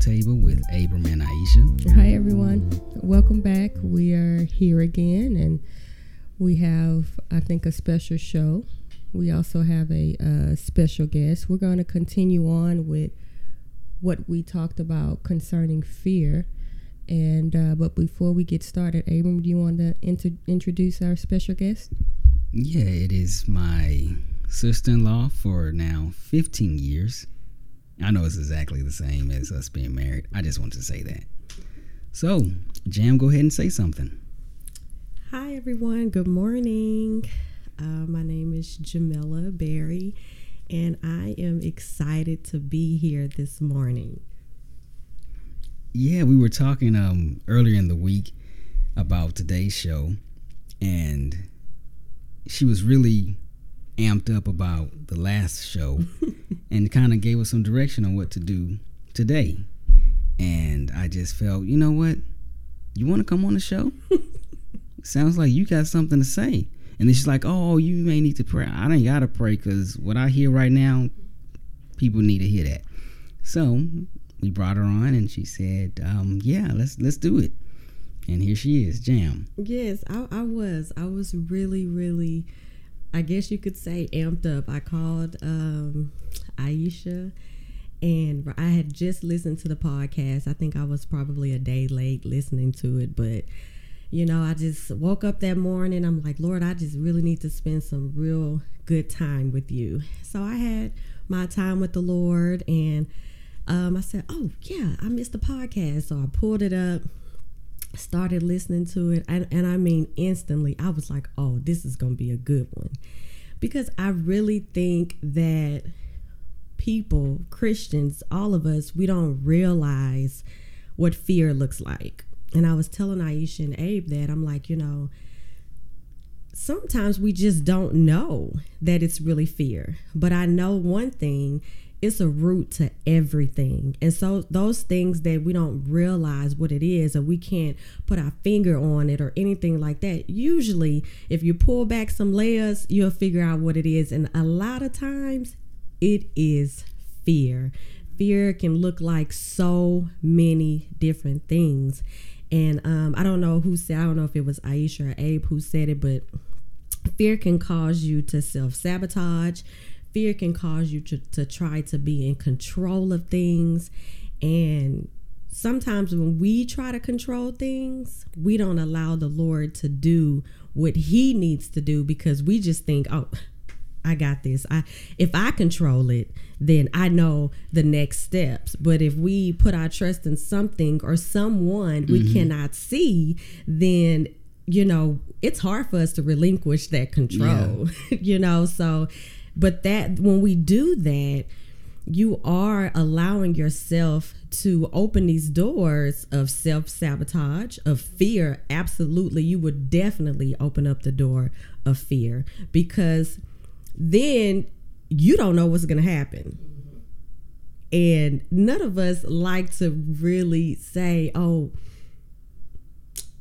Roundtable with Abram and Aisha. Hi, everyone. Welcome back. We are here again, and we have, I think, a special show. We also have a uh, special guest. We're going to continue on with what we talked about concerning fear. And uh, but before we get started, Abram, do you want to inter- introduce our special guest? Yeah, it is my sister-in-law for now 15 years. I know it's exactly the same as us being married. I just want to say that. So, Jam, go ahead and say something. Hi, everyone. Good morning. Uh, my name is Jamila Berry, and I am excited to be here this morning. Yeah, we were talking um, earlier in the week about today's show, and she was really amped up about the last show and kind of gave us some direction on what to do today. And I just felt, you know what? You want to come on the show? Sounds like you got something to say. And then she's like, oh, you may need to pray. I don't got to pray because what I hear right now, people need to hear that. So we brought her on and she said, um, yeah, let's let's do it. And here she is, Jam. Yes, I, I was. I was really, really I guess you could say amped up. I called um, Aisha and I had just listened to the podcast. I think I was probably a day late listening to it, but you know, I just woke up that morning. I'm like, Lord, I just really need to spend some real good time with you. So I had my time with the Lord and um, I said, Oh, yeah, I missed the podcast. So I pulled it up, started listening to it and, and i mean instantly i was like oh this is gonna be a good one. Because i really think that people christians all of us we don't realize what fear looks like. And i was telling aisha and abe that i'm like you know sometimes we just don't know that it's really fear. But i know one thing it's a root to everything. And so those things that we don't realize what it is or we can't put our finger on it or anything like that. Usually if you pull back some layers, you'll figure out what it is. And a lot of times it is fear. Fear can look like so many different things. And um, I don't know who said, I don't know if it was Aisha or Abe who said it, but fear can cause you to self sabotage fear can cause you to, to try to be in control of things and sometimes when we try to control things we don't allow the lord to do what he needs to do because we just think oh I got this. I if I control it, then I know the next steps. But if we put our trust in something or someone we mm-hmm. cannot see, then you know, it's hard for us to relinquish that control. Yeah. you know, so but that when we do that, you are allowing yourself to open these doors of self sabotage, of fear. Absolutely, you would definitely open up the door of fear because then you don't know what's going to happen. And none of us like to really say, oh,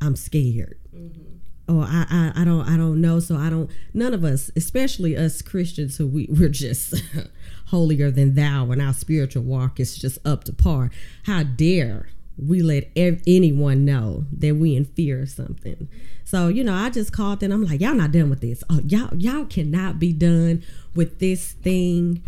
I'm scared. Mm-hmm oh I, I i don't i don't know. So i don't none of us especially us christians who we, we're just holier than thou and our spiritual walk is just up to par. How dare we let ev- anyone know that we in fear of something? So you know i just called and i'm like y'all not done with this. Oh y'all y'all cannot be done with this thing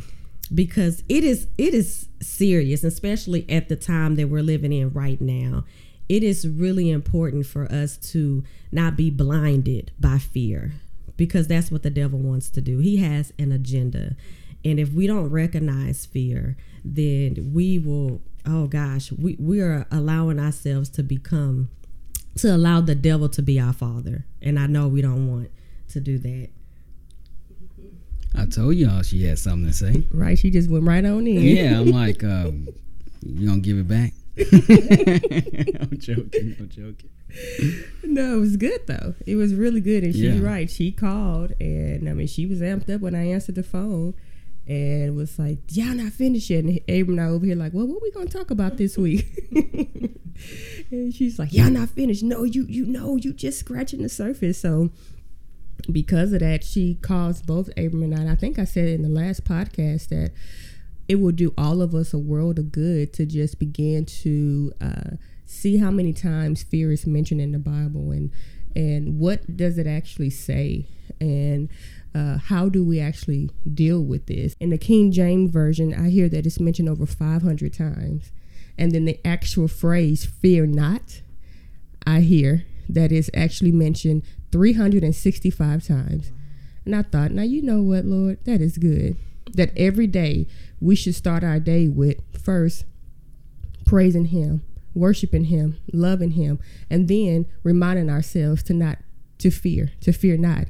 because it is it is serious especially at the time that we're living in right now it is really important for us to not be blinded by fear because that's what the devil wants to do. He has an agenda. And if we don't recognize fear, then we will, oh gosh, we, we are allowing ourselves to become, to allow the devil to be our father. And I know we don't want to do that. I told y'all she had something to say. Right. She just went right on in. Yeah. I'm like, um, you going to give it back? I'm joking. I'm joking. No, it was good though. It was really good, and she's yeah. right. She called, and I mean, she was amped up when I answered the phone, and was like, "Y'all not finished yet." And Abram and I over here like, "Well, what we gonna talk about this week?" and she's like, "Y'all not finished? No, you you know you just scratching the surface." So because of that, she calls both Abram and I. I think I said in the last podcast that it will do all of us a world of good to just begin to uh, see how many times fear is mentioned in the Bible and and what does it actually say? And uh, how do we actually deal with this? In the king james version i hear that it's mentioned over 500 times. And then the actual phrase fear not i hear that is actually mentioned 365 times. And i thought now you know what lord? That is good that every day we should start our day with first praising him worshiping him loving him and then reminding ourselves to not to fear to fear not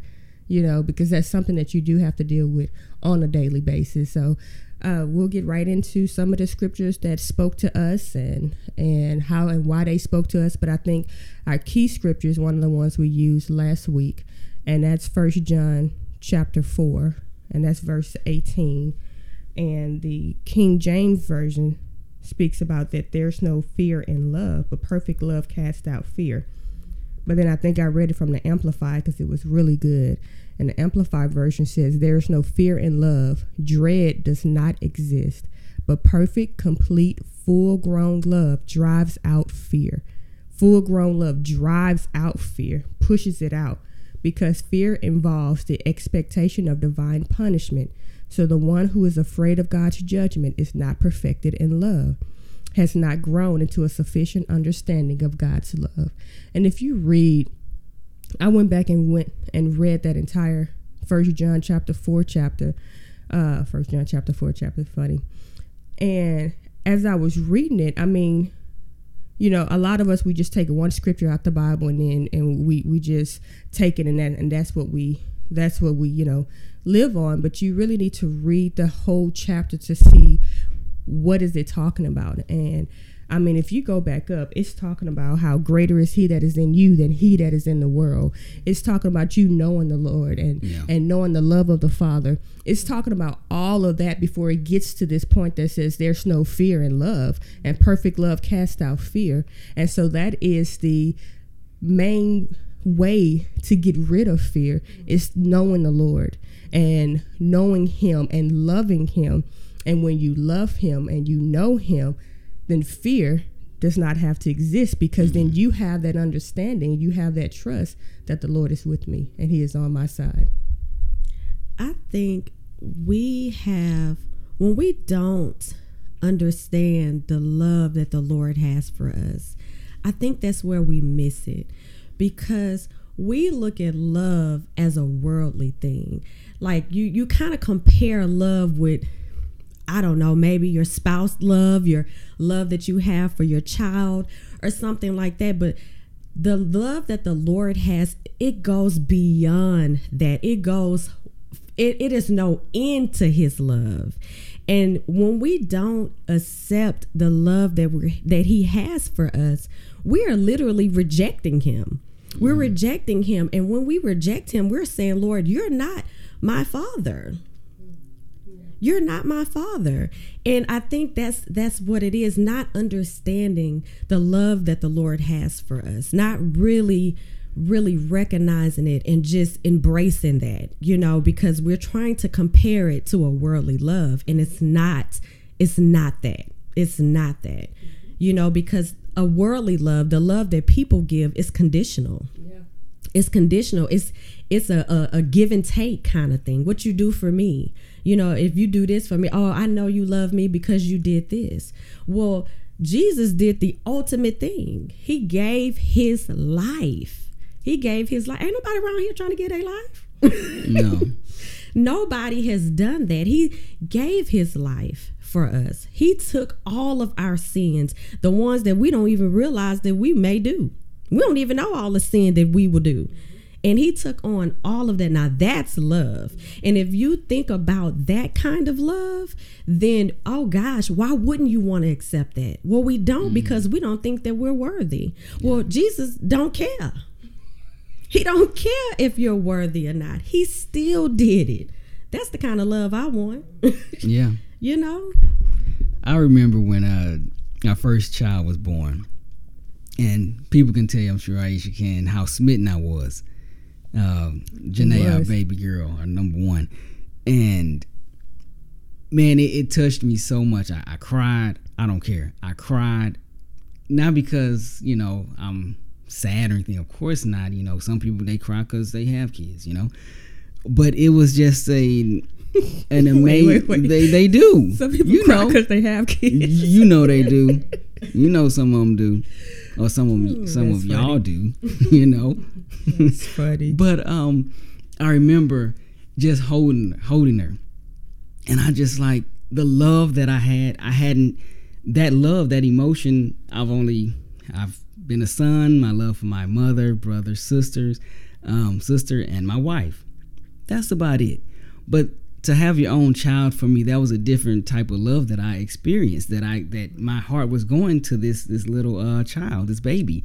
you know because that's something that you do have to deal with on a daily basis. So uh, we'll get right into some of the scriptures that spoke to us and and how and why they spoke to us but i think our key scripture is one of the ones we used last week and that's first john chapter 4 and that's verse 18 and the king james version speaks about that there's no fear in love, but perfect love casts out fear. But then I think I read it from the Amplified because it was really good. And the Amplified version says, There's no fear in love. Dread does not exist. But perfect, complete, full grown love drives out fear. Full grown love drives out fear, pushes it out, because fear involves the expectation of divine punishment so the one who is afraid of God's judgment is not perfected in love, has not grown into a sufficient understanding of God's love. And if you read, I went back and went and read that entire First John chapter four chapter, uh, First John chapter four chapter. Funny, and as I was reading it, I mean, you know, a lot of us we just take one scripture out the Bible and then and we we just take it and that and that's what we that's what we you know live on. But you really need to read the whole chapter to see what is it talking about. And I mean, if you go back up, it's talking about how greater is He that is in you than He that is in the world. It's talking about you knowing the Lord and yeah. and knowing the love of the Father. It's talking about all of that before it gets to this point that says there's no fear in love, and perfect love casts out fear. And so that is the main way to get rid of fear is knowing the Lord and knowing Him and loving Him. And when you love Him and you know Him, then fear does not have to exist because then mm-hmm. you have that understanding, you have that trust that the Lord is with me and He is on my side. I think we have, when we don't understand the love that the Lord has for us, I think that's where we miss it because we look at love as a worldly thing. Like you you kind of compare love with I don't know, maybe your spouse love, your love that you have for your child or something like that, but the love that the Lord has, it goes beyond that. It goes it, it is no end to his love. And when we don't accept the love that we that he has for us, we are literally rejecting him. We're mm-hmm. rejecting him. And when we reject him, we're saying, Lord, you're not my father. You're not my father. And I think that's that's what it is, not understanding the love that the Lord has for us, not really really recognizing it and just embracing that, you know, because we're trying to compare it to a worldly love and it's not it's not that. It's not that. You know, because a worldly love, the love that people give, is conditional. Yeah. It's conditional. It's it's a, a, a give and take kind of thing. What you do for me, you know, if you do this for me, oh, I know you love me because you did this. Well, Jesus did the ultimate thing. He gave his life. He gave his life. Ain't nobody around here trying to get a life. no. Nobody has done that. He gave his life for us. He took all of our sins, the ones that we don't even realize that we may do. We don't even know all the sin that we will do. And he took on all of that. Now that's love. And if you think about that kind of love, then oh gosh, why wouldn't you want to accept that? Well, we don't mm. because we don't think that we're worthy. Yeah. Well, Jesus don't care. He don't care if you're worthy or not. He still did it. That's the kind of love I want. yeah you know? I remember when uh, our first child was born, and people can tell you, I'm sure Aisha can, how smitten I was. Uh, Janae, our baby girl, our number one. And man, it, it touched me so much. I, I cried. I don't care. I cried, not because you know I'm sad or anything. Of course not. You know, some people they cry because they have kids. You know, but it was just a an amazing. wait, wait. They they do. Some people you cry because they have kids. you know they do. You know some of them do, or some of Ooh, some of y'all do. You know. It's funny. But um, I remember just holding holding her, and I just like the love that I had. I hadn't that love, that emotion. I've only I've been a son. My love for my mother, brother, sisters, um, sister, and my wife. That's about it. But to have your own child for me, that was a different type of love that I experienced. That I that my heart was going to this this little uh, child, this baby,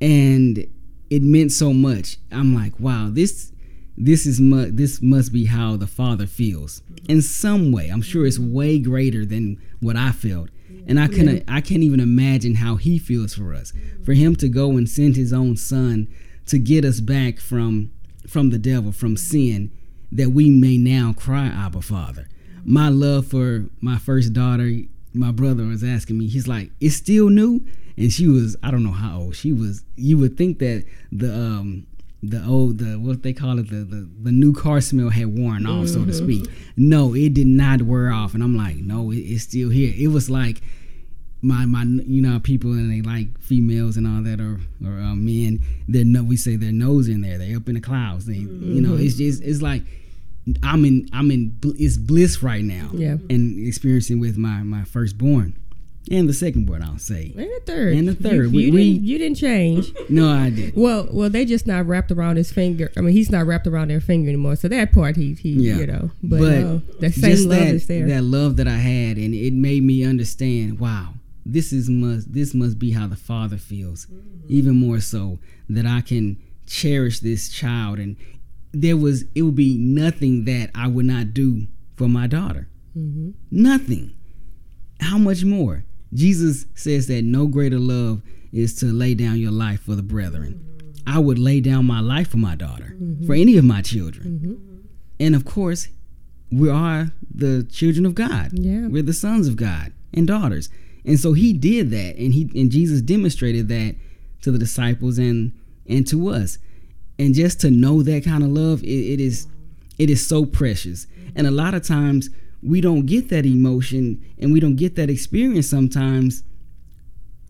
and it meant so much. I'm like, wow, this this is mu- this must be how the father feels in some way. I'm sure it's way greater than what I felt, and I can I can't even imagine how he feels for us. For him to go and send his own son to get us back from from the devil, from sin, that we may now cry, Abba, Father. My love for my first daughter, my brother was asking me, he's like, it's still new? And she was, I don't know how old she was. You would think that the um the old the what they call it the the, the new car smell had worn off, so to speak. No, it did not wear off, and I'm like, no, it, it's still here. It was like my my you know people and they like females and all that or or uh, men their no we say their nose in there they up in the clouds they you know it's just it's like I'm in I'm in it's bliss right now Yeah. and experiencing with my my firstborn and the second born I'll say And the third. And the You- third. You, We- we- didn't, you didn't change. no I did Well, well, they just not wrapped around his finger. I mean, he's not wrapped around their finger anymore. So that part, he, he Yeah. you know, but, But no, that same love that, is there. that love that I had, and it made me understand. Wow, this is must this must be how the father feels, mm-hmm. even more so that I can cherish this child, and there was it would be nothing that I would not do for my daughter. hmm Nothing. How much more? Jesus says that no greater love is to lay down your life for the brethren. Mm-hmm. I would lay down my life for my daughter, mm-hmm. for any of my children. And of course, we are the children of God. Yeah. We're the sons of God and daughters. And so he did that and he and Jesus demonstrated that to the disciples and and to us. And just to know that kind of love, it, it is it is so precious. And a lot of times we don't get that emotion and we don't get that experience sometimes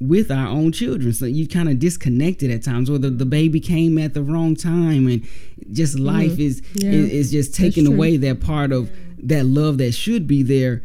with our own children. So you kind of disconnected at times, or the, the baby came at the wrong time, and just mm-hmm. life is, Yeah. is is just taking away that part of that love that should be there.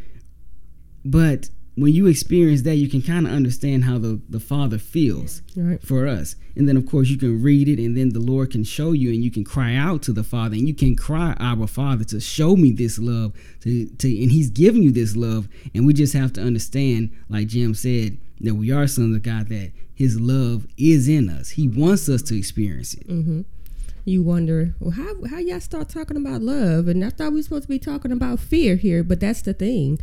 But when you experience that, you can kind of understand how the, the Father feels Right. for us. And then, of course, you can read it, and then the Lord can show you, and you can cry out to the Father, and you can cry, Our Father, to show me this love. To, to, and He's giving you this love. And we just have to understand, like Jim said, that we are sons of God, that His love is in us. He wants us to experience it. hmm You wonder, well, how how y'all start talking about love? And I thought we were supposed to be talking about fear here, but that's the thing,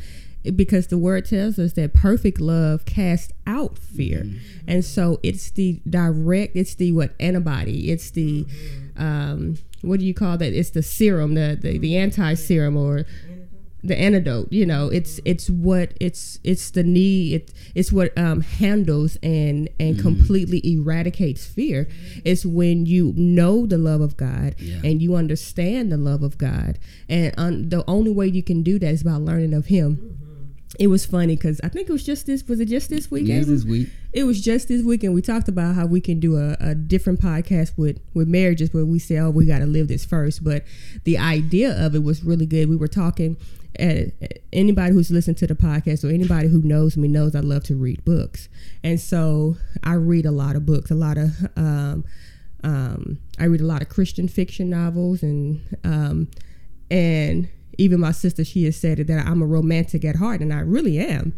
because the word tells us that perfect love casts out fear, and so it's the direct, it's the what? Antibody, it's the um, what do you call that? It's the serum, the the, the anti serum or the antidote you know. It's it's what it's it's the need it, it's what um handles and and completely eradicates fear. It's when you know the love of god Yeah. and you understand the love of god. And um, the only way you can do that is by learning of him it was funny because i think it was just this was it just this week Yes, this week. it was just this weekend we talked about how we can do a, a different podcast with with marriages where we say oh we got to live this first but the idea of it was really good. We were talking uh, anybody who's listened to the podcast or anybody who knows me knows i love to read books. And so i read a lot of books a lot of um, um, i read a lot of christian fiction novels and um, and even my sister she has said that i'm a romantic at heart and i really am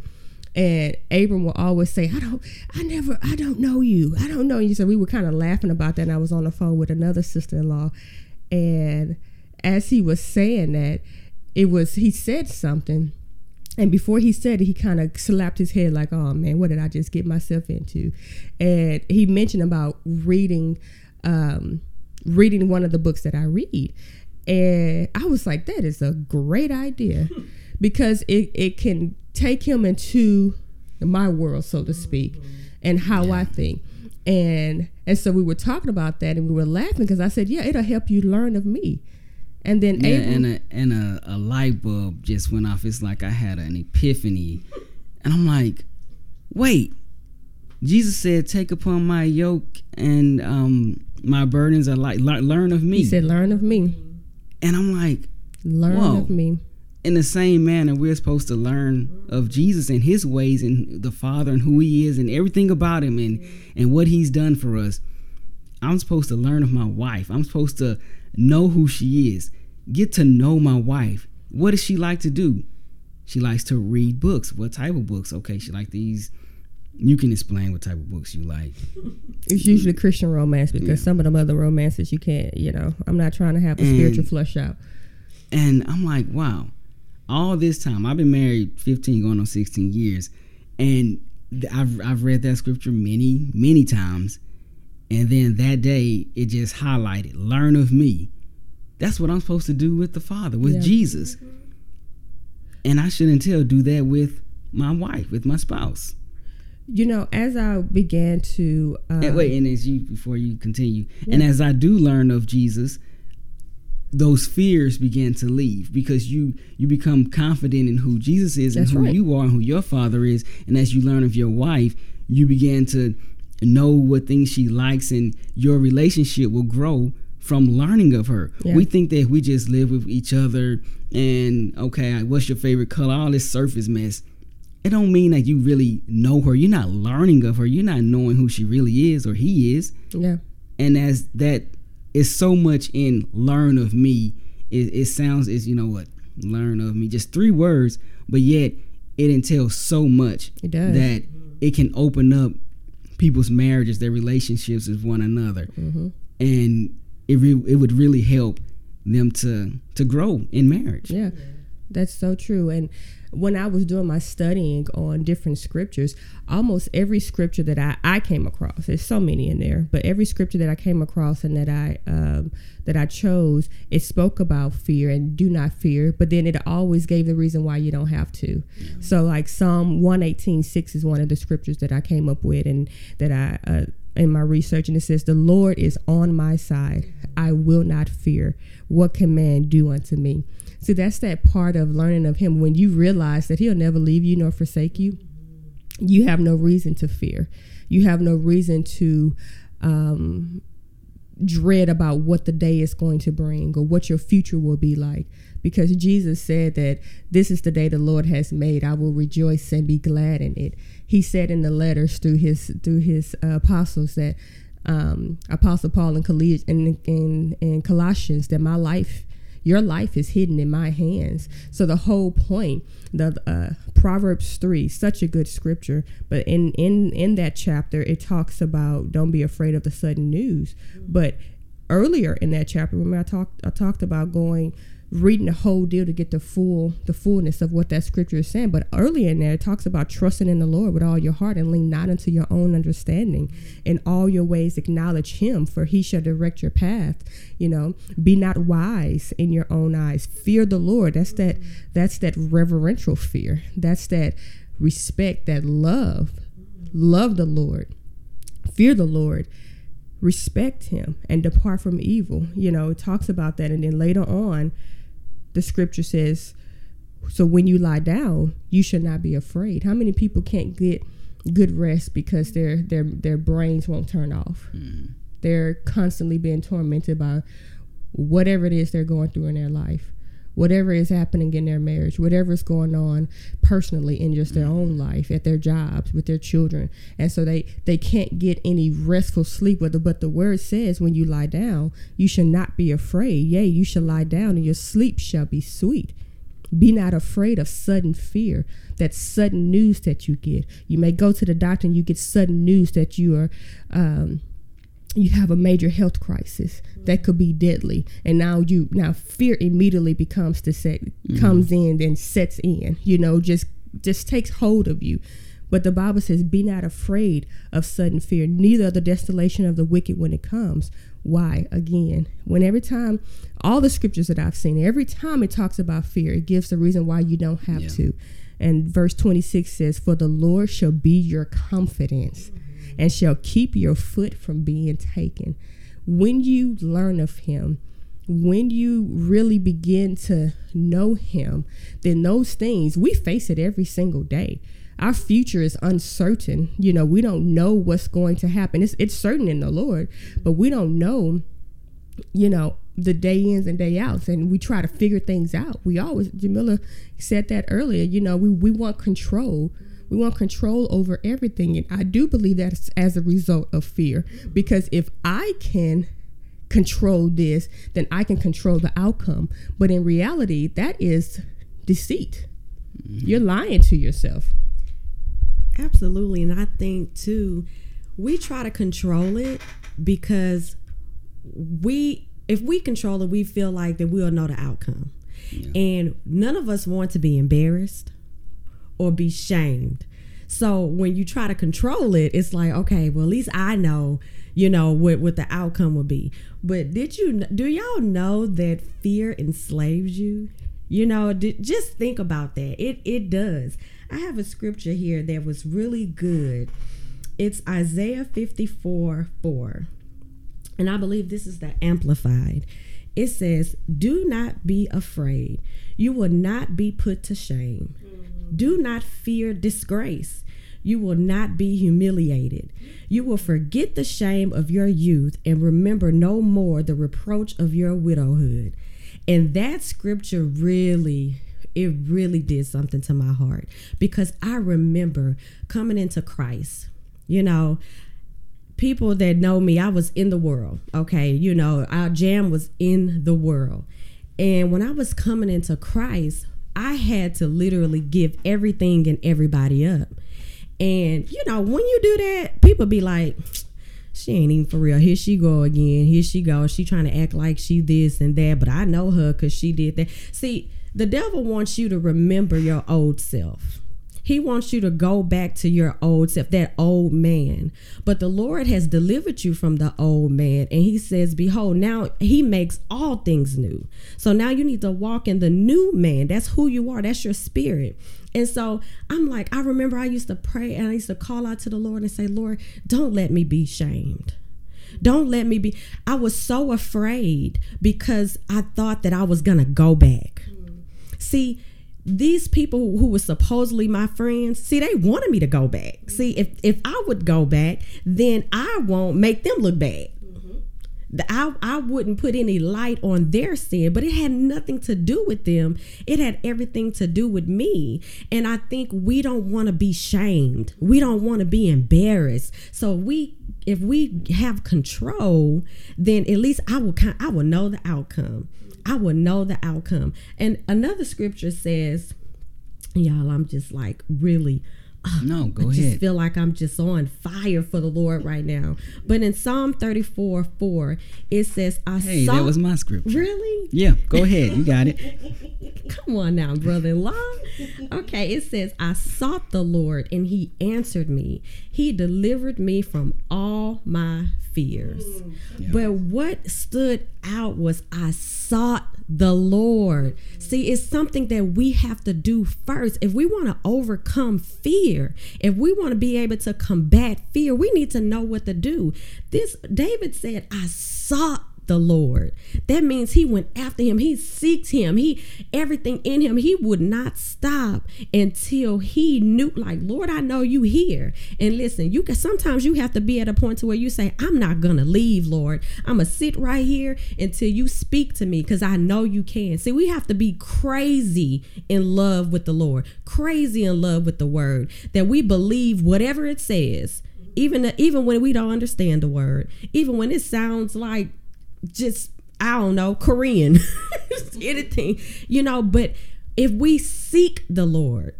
and Abram will always say, "I don't, I never, I don't know you. I don't know you." So we were kind of laughing about that. And I was on the phone with another sister-in-law, and as he was saying that, it was he said something, and before he said it, he kind of slapped his head like, "Oh man, what did I just get myself into?" And he mentioned about reading, um, reading one of the books that I read, and I was like, "That is a great idea." because it, it can take him into my world, so to speak, and how I think. And and so we were talking about that and we were laughing because I said, Yeah, it'll help you learn of me. And then Yeah, Abram- and a and a, a light bulb just went off. It's like I had an epiphany, and I'm like, wait. Jesus said, "Take upon my yoke and um, my burdens are like learn of me." he said, Learn of me. And I'm like, Learn Whoa. of me. in the same manner, we're supposed to learn of Jesus and His ways and the Father and who He is and everything about Him and and what He's done for us. I'm supposed to learn of my wife. I'm supposed to know who she is. Get to know my wife. What does she like to do? She likes to read books. What type of books? Okay, she like these. You can explain what type of books you like. It's usually Christian romance because some of them other romances you can't, you know, I'm not trying to have a And- spiritual flush out. And I'm like, wow, all this time I've been married 15 going on 16 years, and I've I've read that scripture many many times, and then that day it just highlighted, learn of me. That's what I'm supposed to do with the Father, with Yeah. Jesus, and I should until do that with my wife, with my spouse. You know, as I began to uh, And wait, and as you before you continue, and as I do learn of Jesus, those fears begin to leave because you you become confident in who Jesus is and who right. you are and who your father is, and as you learn of your wife, you begin to know what things she likes, and your relationship will grow from learning of her. Yeah. We think that we just live with each other and okay, what's your favorite color? All this surface mess it don't mean that you really know her. You're not learning of her. You're not knowing who she really is or he is. yeah, And as that is so much in learn of me, it, it sounds is you know what learn of me just three words, but yet it entails so much It does. that it can open up people's marriages, their relationships with one another, Mm-hmm. and it re- it would really help them to to grow in marriage. yeah, that's so true. And when I was doing my studying on different scriptures, almost every scripture that I, I came across, there's so many in there, but every scripture that I came across and that I um, that I chose, it spoke about fear and do not fear, but then it always gave the reason why you don't have to. So like Psalm 118, 6 is one of the scriptures that I came up with and that I uh, in my research and it says the Lord is on my side. I will not fear. What can man do unto me? See, that's that part of learning of him when you realize that he'll never leave you nor forsake you. You have no reason to fear. You have no reason to um, dread about what the day is going to bring or what your future will be like because Jesus said that this is the day the Lord has made I will rejoice and be glad in it he said in the letters through his through his uh, apostles that um, apostle Paul in, Col- in, in, in Colossians that my life your life is hidden in my hands. So the whole point the uh, proverbs 3 such a good scripture but in in in that chapter it talks about don't be afraid of the sudden news. But earlier in that chapter remember i talked i talked about going reading the whole deal to get the full the fullness of what that scripture is saying. But earlier in there it talks about trusting in the lord with all your heart and lean not into your own understanding. In all your ways acknowledge him for he shall direct your path you know. Be not wise in your own eyes. Fear the lord. That's that that's that reverential fear. That's that respect that love. Love the lord. Fear the lord. Respect him and depart from evil. You know it talks about that. And then later on the scripture says so when you lie down you should not be afraid. How many people can't get good rest because their their their brains won't turn off? Mm-hmm. They're constantly being tormented by whatever it is they're going through in their life whatever is happening in their marriage whatever is going on personally in just their own life at their jobs with their children. And so they they can't get any restful sleep with it. But the word says when you lie down you shall not be afraid. Yea you shall lie down and your sleep shall be sweet. Be not afraid of sudden fear, that sudden news that you get. You may go to the doctor and you get sudden news that you are, um, you have a major health crisis that could be deadly, and now you now fear immediately becomes the set mm-hmm. comes in and sets in. You know, just just takes hold of you. But the Bible says, "Be not afraid of sudden fear, neither of the desolation of the wicked when it comes." Why? Again, when every time, all the scriptures that I've seen, every time it talks about fear, it gives the reason why you don't have Yeah. to. And verse 26 says, For the Lord shall be your confidence mm-hmm. And shall keep your foot from being taken. When you learn of Him, when you really begin to know Him, then those things, we face it every single day. Our future is uncertain. You know, we don't know what's going to happen. It's, it's certain in the Lord, but we don't know you know, the day ins and day outs, and we try to figure things out. We always, Jamila said that earlier, you know, we, we want control. We want control over everything. And I do believe that's as a result of fear. Because if I can control this, then I can control the outcome. But in reality, that is deceit. Mm-hmm. You're lying to yourself. Absolutely. And I think too, we try to control it because we if we control it, we feel like that we'll know the outcome. And none of us want to be embarrassed or be shamed. So when you try to control it, it's like, okay, well at least I know, you know, what what the outcome would be. But did you do y'all know that fear enslaves you? You know, d- just think about that. It it does. I have a scripture here that was really good. It's Isaiah 54 4. And I believe this is the amplified. It says, Do not be afraid. You will not be put to shame. Do not fear disgrace. You will not be humiliated. You will forget the shame of your youth and remember no more the reproach of your widowhood. And that scripture really, it really did something to my heart because I remember coming into Christ. You know, people that know me, I was in the world. Okay. You know, our jam was in the world. And when I was coming into Christ, I had to literally give everything and everybody up. And, you know, when you do that, people be like, she ain't even for real. Here she go again. Here she go. She trying to act like she this and that, but I know her because she did that. See, the devil wants you to remember your old self. He wants you to go back to your old self, that old man. But the Lord has delivered you from the old man. And he says, Behold, now he makes all things new. So now you need to walk in the new man. That's who you are, that's your spirit. And so I'm like, I remember I used to pray and I used to call out to the Lord and say, Lord, don't let me be shamed. Don't let me be. I was so afraid because I thought that I was going to go back. See, these people who were supposedly my friends, see, they wanted me to go back. See, if if I would go back, then I won't make them look bad. I, I wouldn't put any light on their sin, but it had nothing to do with them. It had everything to do with me. And I think we don't want to be shamed. We don't want to be embarrassed. So we if we have control, then at least I will I will know the outcome. I will know the outcome. And another scripture says, y'all, I'm just like really ah, No, go I just ahead. feel like I'm just on fire for the Lord right now. But in Psalm 34 4, it says, I Hey, saw. that was my scripture. Really? Yeah, go ahead. You got it. Come on now, brother in law. Okay, it says, I sought the Lord and he answered me. He delivered me from all my fears. Mm, but what stood out was I sought the Lord. See, it's something that we have to do first. If we want to overcome fear, if we want to be able to combat fear, we need to know what to do. This David said, I sought the Lord. That means he went after him. He seeks him. He everything in him. He would not stop until he knew like, Lord, I know you here. And listen, you can sometimes you have to be at a point to where you say, I'm not gonna leave, Lord. I'm gonna sit right here until you speak to me because I know you can. See, we have to be crazy in love with the Lord, crazy in love with the word, that we believe whatever it says. Even, even when we don't understand the word, even when it sounds like just I don't know Korean, anything, you know. But if we seek the Lord,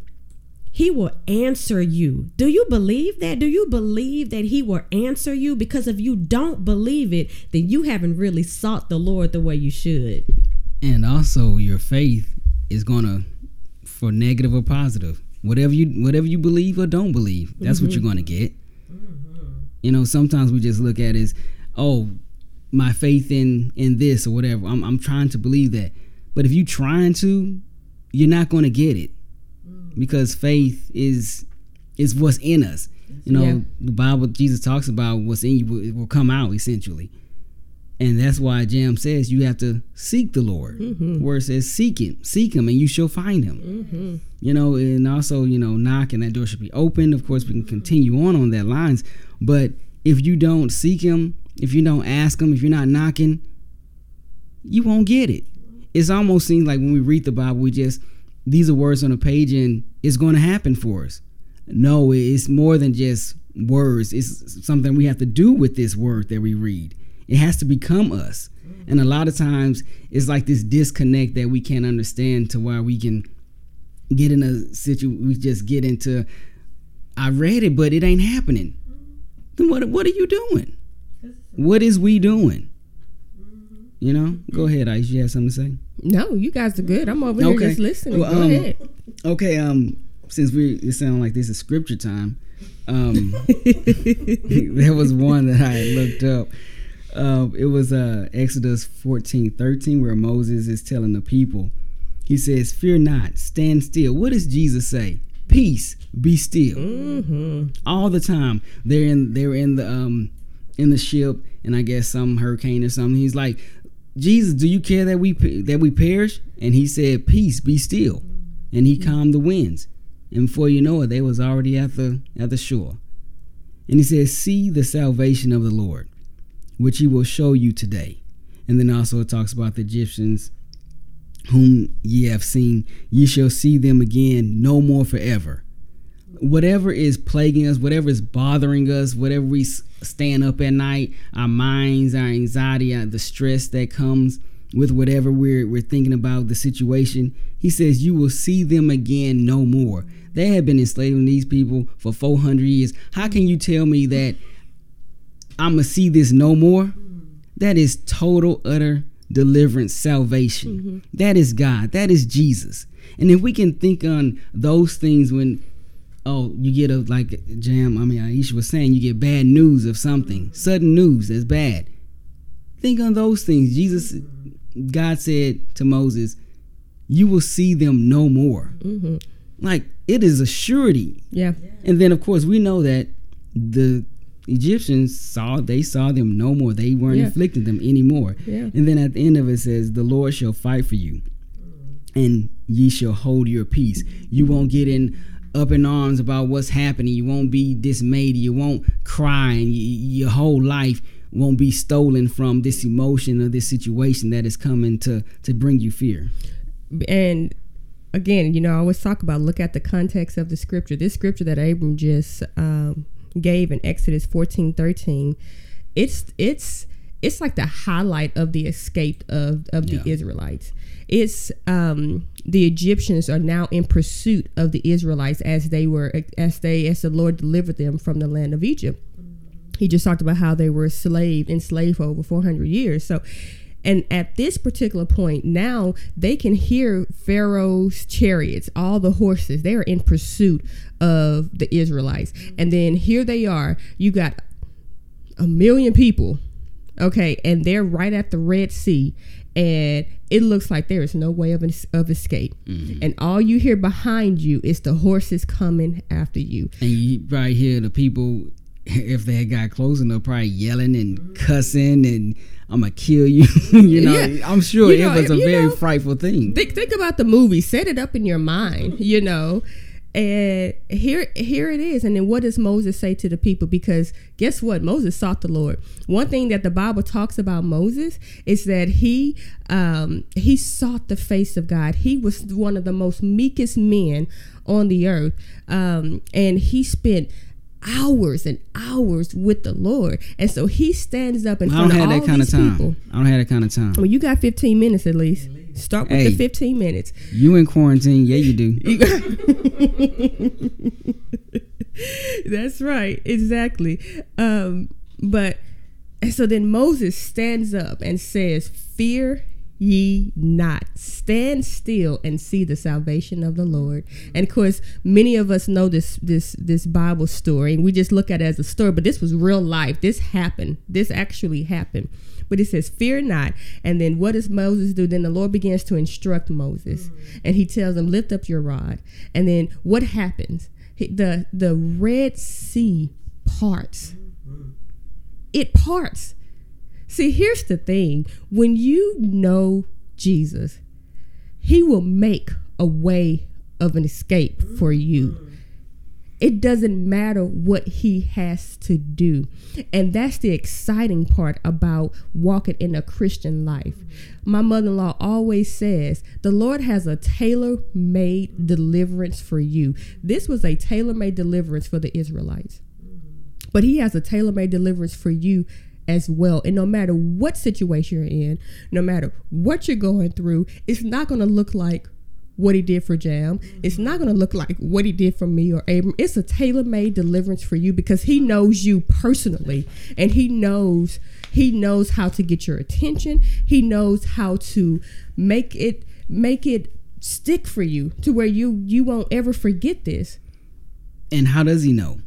He will answer you. Do you believe that? Do you believe that He will answer you? Because if you don't believe it, then you haven't really sought the Lord the way you should. And also, your faith is gonna, for negative or positive, whatever you whatever you believe or don't believe, that's what you're mm-hmm. gonna get. Mm-hmm. You know, sometimes we just look at it as, oh, my faith in in this or whatever. I'm I'm trying to believe that. But if you're trying to, you're not going to get it mm. because faith is is what's in us. You know, Yeah. the Bible Jesus talks about what's in you will, will come out essentially. And that's why Jam says you have to seek the Lord. Mm-hmm. Where it says seek him, seek him, and you shall find him. Mm-hmm. You know, and also you know, knock and that door should be opened. Of course, we can continue on on that lines. But if you don't seek him, if you don't ask them, if you're not knocking, you won't get it. It's almost seems like when we read the Bible, we just these are words on a page and it's going to happen for us. No, it's more than just words. It's something we have to do with this word that we read. It has to become us. And a lot of times it's like this disconnect that we can't understand to why we can get in a situation we just get into I read it but it ain't happening. Then what what are you doing? What is we doing? You know? Go ahead, Ice. You have something to say? No, you guys are good. I'm over here Okay. just listening. Well, Go um, ahead. Okay, um, since we it sounds like this is scripture time, um, there was one that I looked up. Um, it was uh, Exodus 14, 13, where Moses is telling the people, he says, "Fear not, stand still." What does Jesus say? Peace, be still. Mm-hmm. All the time, they're in they're in the um in the ship, and I guess some hurricane or something. He's like, Jesus, do you care that we that we perish? And he said, Peace, be still. And he calmed the winds. And before you know it, they was already at the at the shore. And he says, See the salvation of the Lord, which he will show you today. And then also it talks about the Egyptians whom ye have seen, ye shall see them again no more forever. Whatever is plaguing us, whatever is bothering us, whatever we stand up at night, our minds, our anxiety, uh, the stress that comes with whatever we're we're thinking about the situation, he says you will see them again no more. They have been enslaving these people for 400 years. How can you tell me that I'm gonna see this no more? That is total, utter deliverance, salvation. That is God. That is Jesus. And if we can think on those things when, oh, you get a like Jam. I mean, Aisha was saying you get bad news of something, sudden news that's bad. Think on those things. Jesus, God said to Moses, "You will see them no more." Mm-hmm. Like it is a surety. Yeah. And then of course we know that the Egyptians saw they saw them no more. They weren't Yeah. inflicting them anymore. Yeah. And then at the end of it says, The Lord shall fight for you, and ye shall hold your peace. You won't get in up in arms about what's happening. You won't be dismayed. You won't cry, and y- your whole life won't be stolen from this emotion or this situation that is coming to to bring you fear. and again, you know, I always talk about look at the context of the scripture. This scripture that Abram just um, gave in Exodus fourteen thirteen, it's it's it's like the highlight of the escape of of the Yeah. Israelites. It's um, the Egyptians are now in pursuit of the Israelites as they were as they as the Lord delivered them from the land of Egypt. He just talked about how they were enslaved enslaved for over 400 years. So and at this particular point now they can hear pharaoh's chariots all the horses. They are in pursuit of the israelites. And then here they are. You got a million people okay and they're right at the red sea and it looks like there is no way of, of escape mm-hmm. and all you hear behind you is the horses coming after you And you probably hear the people, if they had got close enough, probably yelling and mm-hmm. cussing and I'm gonna kill you. you know, Yeah. I'm sure You know, it was a very know, frightful thing. think think about the movie set it up in your mind you know and here here it is. And then what does moses say to the people? Because guess what? Moses sought the lord. One thing that the bible talks about moses is that he um he sought the face of god. He was one of the most meekest men on the earth. Um and he spent hours and hours with the lord and so he stands up and I don't have all that kind of time. people I don't have that kind of time. well you got 15 minutes at least start with Hey. the 15 minutes You in quarantine? Yeah, you do. That's right, exactly. Um, but and so then Moses stands up and says, "Fear ye not. Stand still and see the salvation of the Lord." And of course, many of us know this this this Bible story, and we just look at it as a story. But this was real life. This happened. This actually happened. But it says, Fear not. And then what does Moses do? Then the Lord begins to instruct Moses. And he tells him, Lift up your rod. And then what happens? The the Red Sea parts. It parts. See, here's the thing. When you know Jesus, he will make a way of an escape for you. Mm-hmm. It doesn't matter what he has to do. And that's the exciting part about walking in a Christian life. Mm-hmm. My mother in law always says, The Lord has a tailor made deliverance for you. This was a tailor made deliverance for the Israelites. Mm-hmm. But he has a tailor made deliverance for you as well. And no matter what situation you're in, no matter what you're going through, it's not going to look like what he did for Jam. Mm-hmm. It's not going to look like what he did for me or Abram. It's a tailor made deliverance for you because he knows you personally and he knows he knows how to get your attention. He knows how to make it make it stick for you to where you you won't ever forget this. And how does he know?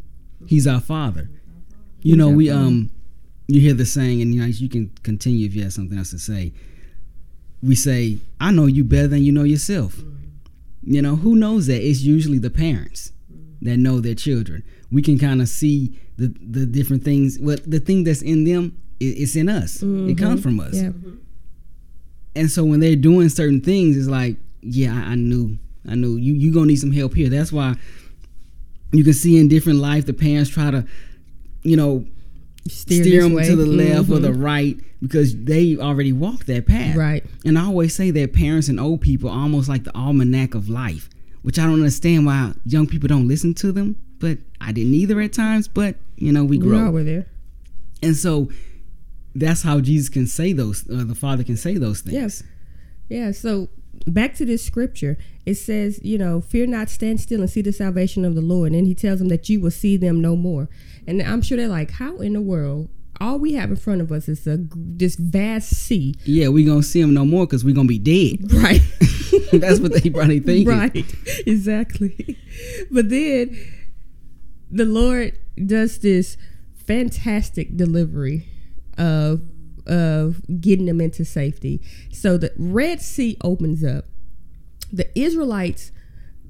He's our father. You know, we um you hear the saying and you know you can continue if you have something else to say. We say, I know you better than you know yourself. Mm-hmm you know, who knows that? It's usually the parents that know their children. We can kind of see the the different things. What the thing that's in them, it, it's in us. Mm-hmm. It comes from us. Yeah. And so when they're doing certain things, it's like, yeah, I, I knew, I knew you you gonna need some help here. That's why you can see in different life the parents try to, you know, steer, steer them way. to the left mm-hmm. or the mm-hmm. right because they already walked that path. Right. And I always say that parents and old people are almost like the almanac of life, which I don't understand why young people don't listen to them. But I didn't either at times. But you know, we grow. We are there. And so that's how Jesus can say those. Uh, the Father can say those things. Yes. Yeah. So back to this scripture, it says, you know, fear not, stand still and see the salvation of the Lord. And he tells them that you will see them no more. And I'm sure they're like, how in the world? All we have in front of us is a this vast sea. Yeah, we gonna see them no more because we're gonna be dead. Right. That's what they probably think. Right. Exactly. But then the Lord does this fantastic delivery of of getting them into safety. So the Red Sea opens up. The Israelites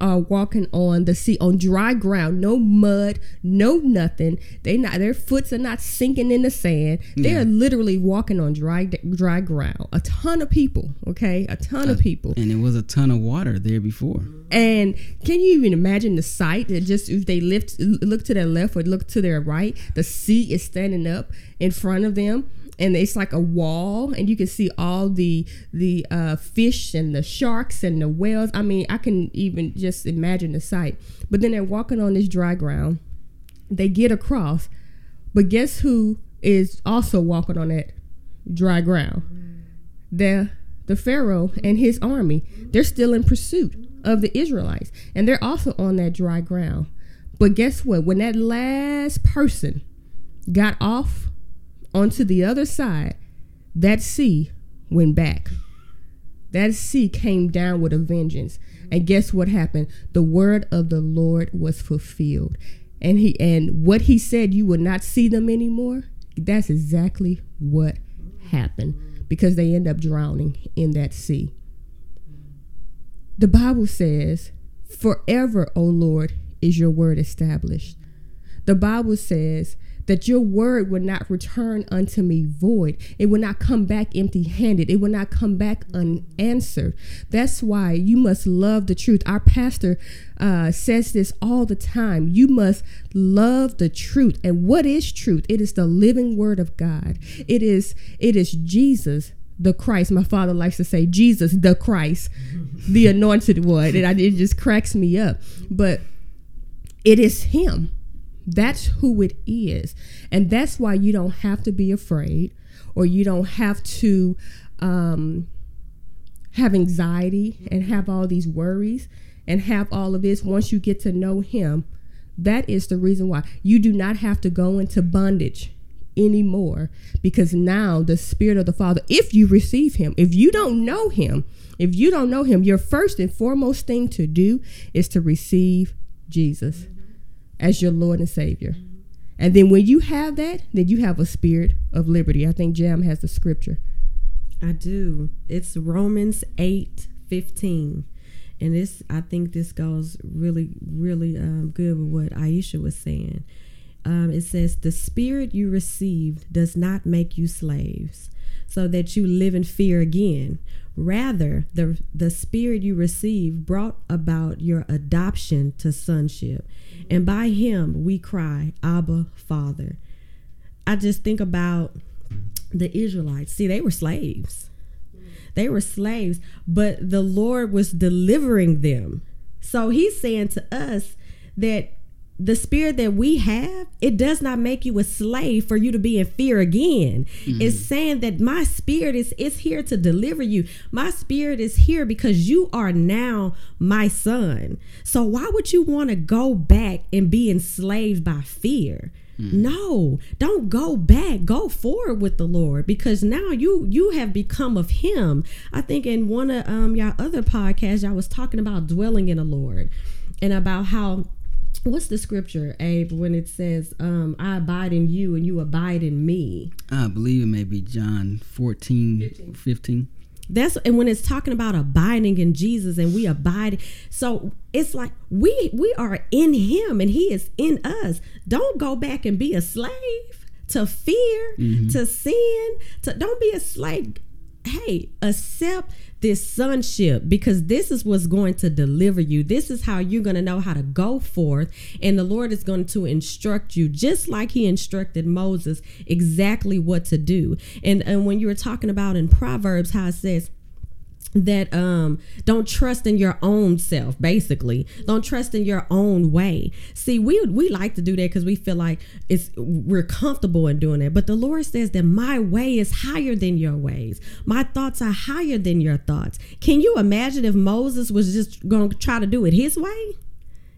are walking on the sea on dry ground, no mud, no nothing. They not their foots are not sinking in the sand. They yeah. are literally walking on dry dry ground. A ton of people, okay, a ton uh, of people, and it was a ton of water there before. And can you even imagine the sight that just if they lift look to their left or look to their right, the sea is standing up in front of them and it's like a wall and you can see all the the uh, fish and the sharks and the whales. I mean i can even just imagine the sight. But then they're walking on this dry ground. They get across but guess who is also walking on that dry ground? The the pharaoh and his army. They're still in pursuit of the israelites and they're also on that dry ground. But guess what? When that last person got off onto the other side, that sea went back. That sea came down with a vengeance. And guess what happened? The word of the Lord was fulfilled. And he and what he said you would not see them anymore, that's exactly what happened because they end up drowning in that sea. The Bible says, "Forever, O Lord, is your word established." The Bible says that your word will not return unto me void. It will not come back empty handed. It will not come back unanswered. That's why you must love the truth. Our pastor uh, says this all the time. You must love the truth. And what is truth? It is the living word of God. It is it is Jesus the Christ. My father likes to say Jesus the Christ, the anointed one. And it just cracks me up. But it is him that's who it is. And that's why you don't have to be afraid or you don't have to um, have anxiety and have all these worries and have all of this once you get to know Him. That is the reason why you do not have to go into bondage anymore because now the Spirit of the Father, if you receive Him, if you don't know Him, if you don't know Him, your first and foremost thing to do is to receive Jesus as your Lord and Savior. And then when you have that, then you have a spirit of liberty. I think Jam has the scripture. I do. It's Romans 8 15. And this, I think this goes really, really um, good with what Aisha was saying. Um, it says, The spirit you received does not make you slaves, so that you live in fear again. Rather, the, the spirit you received brought about your adoption to sonship. And by him we cry, Abba, Father. I just think about the Israelites. See, they were slaves. They were slaves, but the Lord was delivering them. So he's saying to us that the spirit that we have, it does not make you a slave for you to be in fear again. Mm-hmm. It's saying that my spirit is is here to deliver you. My spirit is here because you are now my son. So why would you want to go back and be enslaved by fear? Mm. No, don't go back. Go forward with the Lord because now you you have become of Him. I think in one of um y'all other podcasts, y'all was talking about dwelling in the Lord and about how what's the scripture, Abe, when it says, um, I abide in you and you abide in me? I believe it may be John 14, 15. 15. That's and when it's talking about abiding in Jesus and we abide, so it's like we we are in Him and He is in us. Don't go back and be a slave to fear, mm-hmm. to sin. To don't be a slave. Hey, accept this sonship because this is what's going to deliver you. This is how you're going to know how to go forth, and the Lord is going to instruct you just like He instructed Moses exactly what to do. And and when you were talking about in Proverbs how it says that um don't trust in your own self basically. Don't trust in your own way. See we we like to do that because we feel like it's we're comfortable in doing it but the lord says that my way is higher than your ways. My thoughts are higher than your thoughts. Can you imagine if moses was just going to try to do it his way?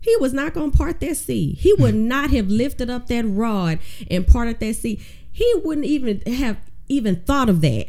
He was not going to part that sea he would not have lifted up that rod and parted that sea he wouldn't even have even thought of that.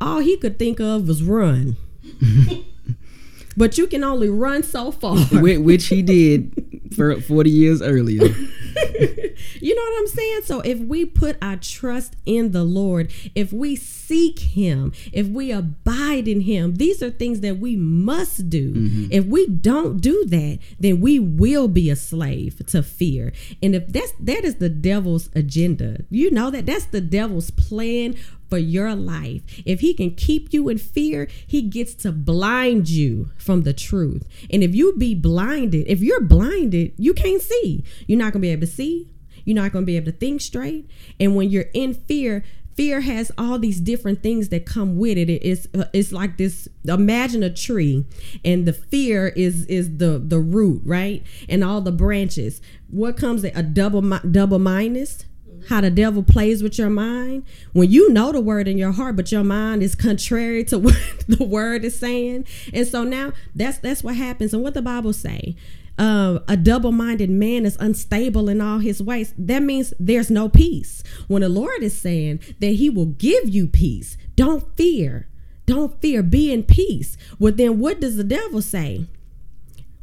All he could think of was run but you can only run so far. Which he did for 40 years earlier. you know what I'm saying? So if we put our trust in the Lord, if we seek Him, if we abide in Him, these are things that we must do. Mm-hmm. If we don't do that, then we will be a slave to fear. And if that's that is the devil's agenda, you know that that's the devil's plan for your life. If he can keep you in fear, he gets to blind you from the truth. And if you be blinded, if you're blinded, you can't see. You're not going to be able to see. You're not going to be able to think straight. And when you're in fear, fear has all these different things that come with it. It's uh, it's like this imagine a tree and the fear is is the the root right? And all the branches. What comes a double double minus? How the devil plays with your mind? When you know the word in your heart but your mind is contrary to what the word is saying. And so now that's that's what happens. And what the bible say uh, a double-minded man is unstable in all his ways. That means there's no peace. When the lord is saying that he will give you peace don't fear. Don't fear be in peace. Well then what does the devil say?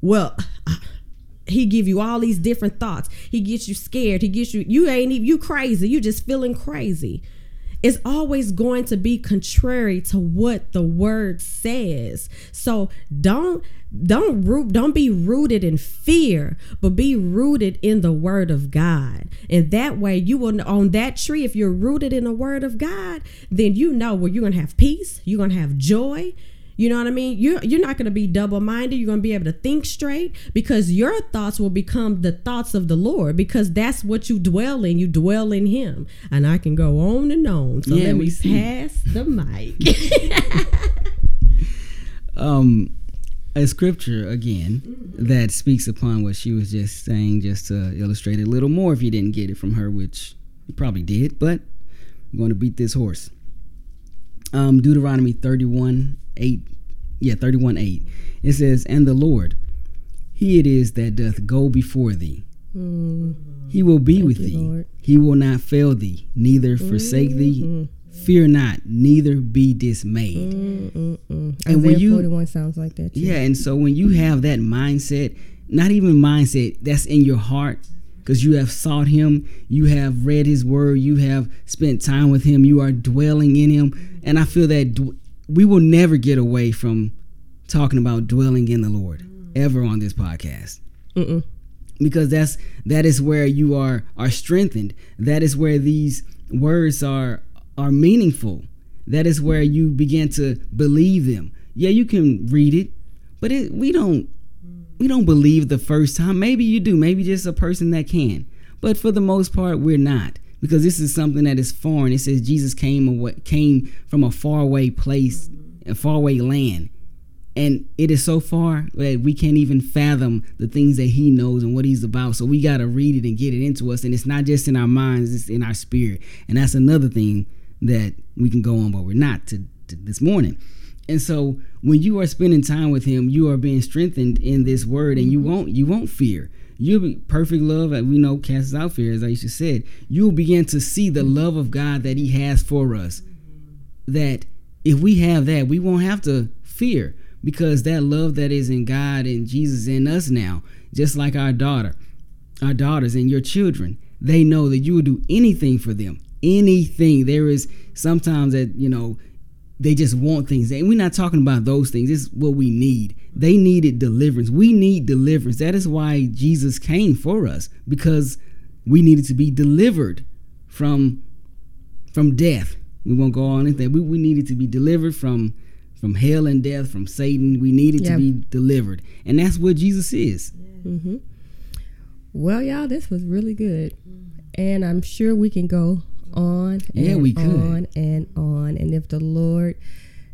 Well he give you all these different thoughts. He gets you scared. He gets you you ain't even you crazy. You just feeling crazy it's always going to be contrary to what the word says. So don't don't root don't be rooted in fear but be rooted in the word of god. And that way you will on that tree if you're rooted in the word of god then you know where you're gonna have peace you're gonna have joy you know what I mean? You're you're not going to be double minded. You're going to be able to think straight because your thoughts will become the thoughts of the Lord because that's what you dwell in. You dwell in Him, and I can go on and on. So yeah, let me see. pass the mic. um, a scripture again mm-hmm. that speaks upon what she was just saying, just to illustrate it a little more. If you didn't get it from her, which you probably did, but I'm going to beat this horse. Um, Deuteronomy 31 8 yeah 31 8 it says and the lord he it is that doth go before thee mm. he will be Thank with you, thee Lord. he will not fail thee neither forsake mm-hmm. thee fear not neither be dismayed mm-hmm. and Isaiah when you 41 sounds like that too. yeah and so when you have that mindset not even mindset that's in your heart because you have sought him, you have read his word, you have spent time with him, you are dwelling in him. And I feel that d- we will never get away from talking about dwelling in the Lord ever on this podcast. Mm-mm. Because that's that is where you are are strengthened. That is where these words are are meaningful. That is where you begin to believe them. Yeah, you can read it, but it, we don't we don't believe the first time. Maybe you do. Maybe just a person that can. But for the most part, we're not because this is something that is foreign. It says Jesus came came from a faraway place, a faraway land, and it is so far that we can't even fathom the things that He knows and what He's about. So we got to read it and get it into us, and it's not just in our minds; it's in our spirit. And that's another thing that we can go on, but we're not to, to this morning. And so when you are spending time with him, you are being strengthened in this word and you won't you won't fear. You'll be perfect love, as we know, casts out fear, as Aisha said. You'll begin to see the love of God that He has for us. That if we have that, we won't have to fear because that love that is in God and Jesus in us now, just like our daughter, our daughters and your children, they know that you will do anything for them. Anything. There is sometimes that, you know, they just want things. And we're not talking about those things. It's what we need. They needed deliverance. We need deliverance. That is why Jesus came for us because we needed to be delivered from from death. We won't go on anything. We, we needed to be delivered from from hell and death, from Satan. We needed Yep. to be delivered. And that's what Jesus is. Mm-hmm. Well, y'all, this was really good, and I'm sure we can go on. And Yeah, we could. on and on, and if the Lord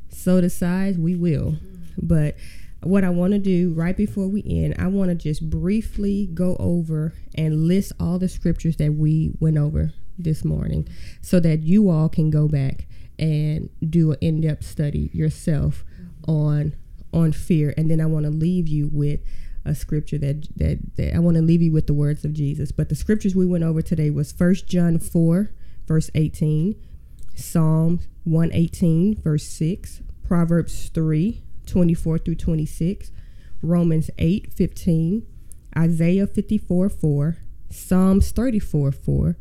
so decides, we will. But what I want to do right before we end, I want to just briefly go over and list all the scriptures that we went over this morning, so that you all can go back and do an in-depth study yourself on on fear, and then I want to leave you with a scripture that that, that I want to leave you with the words of Jesus. But the scriptures we went over today was First John 4 verse 18, Psalm 118 verse 6, Proverbs 3 24 through 26, Romans 8 15, Isaiah 54 4, Psalms 34 4,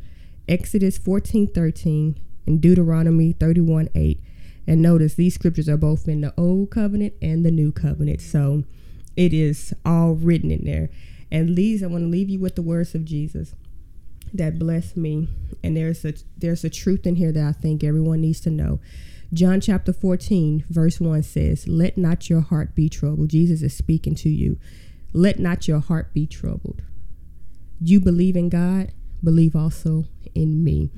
Exodus 14 13, and Deuteronomy 31 8. And notice these scriptures are both in the Old Covenant and the New Covenant. So it is all written in there. And these, I want to leave you with the words of Jesus that bless me. And there's a there's a truth in here that I think everyone needs to know. John chapter 14, verse 1 says, Let not your heart be troubled. Jesus is speaking to you. Let not your heart be troubled. You believe in God, believe also in me.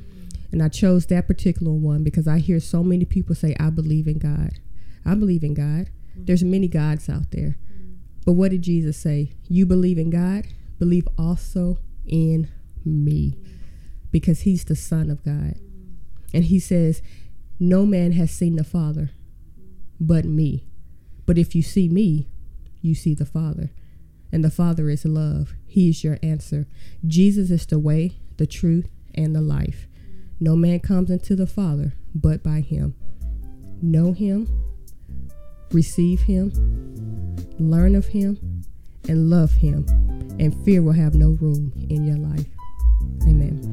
And I chose that particular one because I hear so many people say, I believe in God. I believe in God. There's many gods out there. But what did Jesus say? You believe in God, believe also in me. Because he's the Son of God. And he says, No man has seen the Father but me. But if you see me, you see the Father. And the Father is love. He is your answer. Jesus is the way, the truth, and the life. No man comes into the Father but by him. Know him, receive him, learn of him, and love him, and fear will have no room in your life. Amen.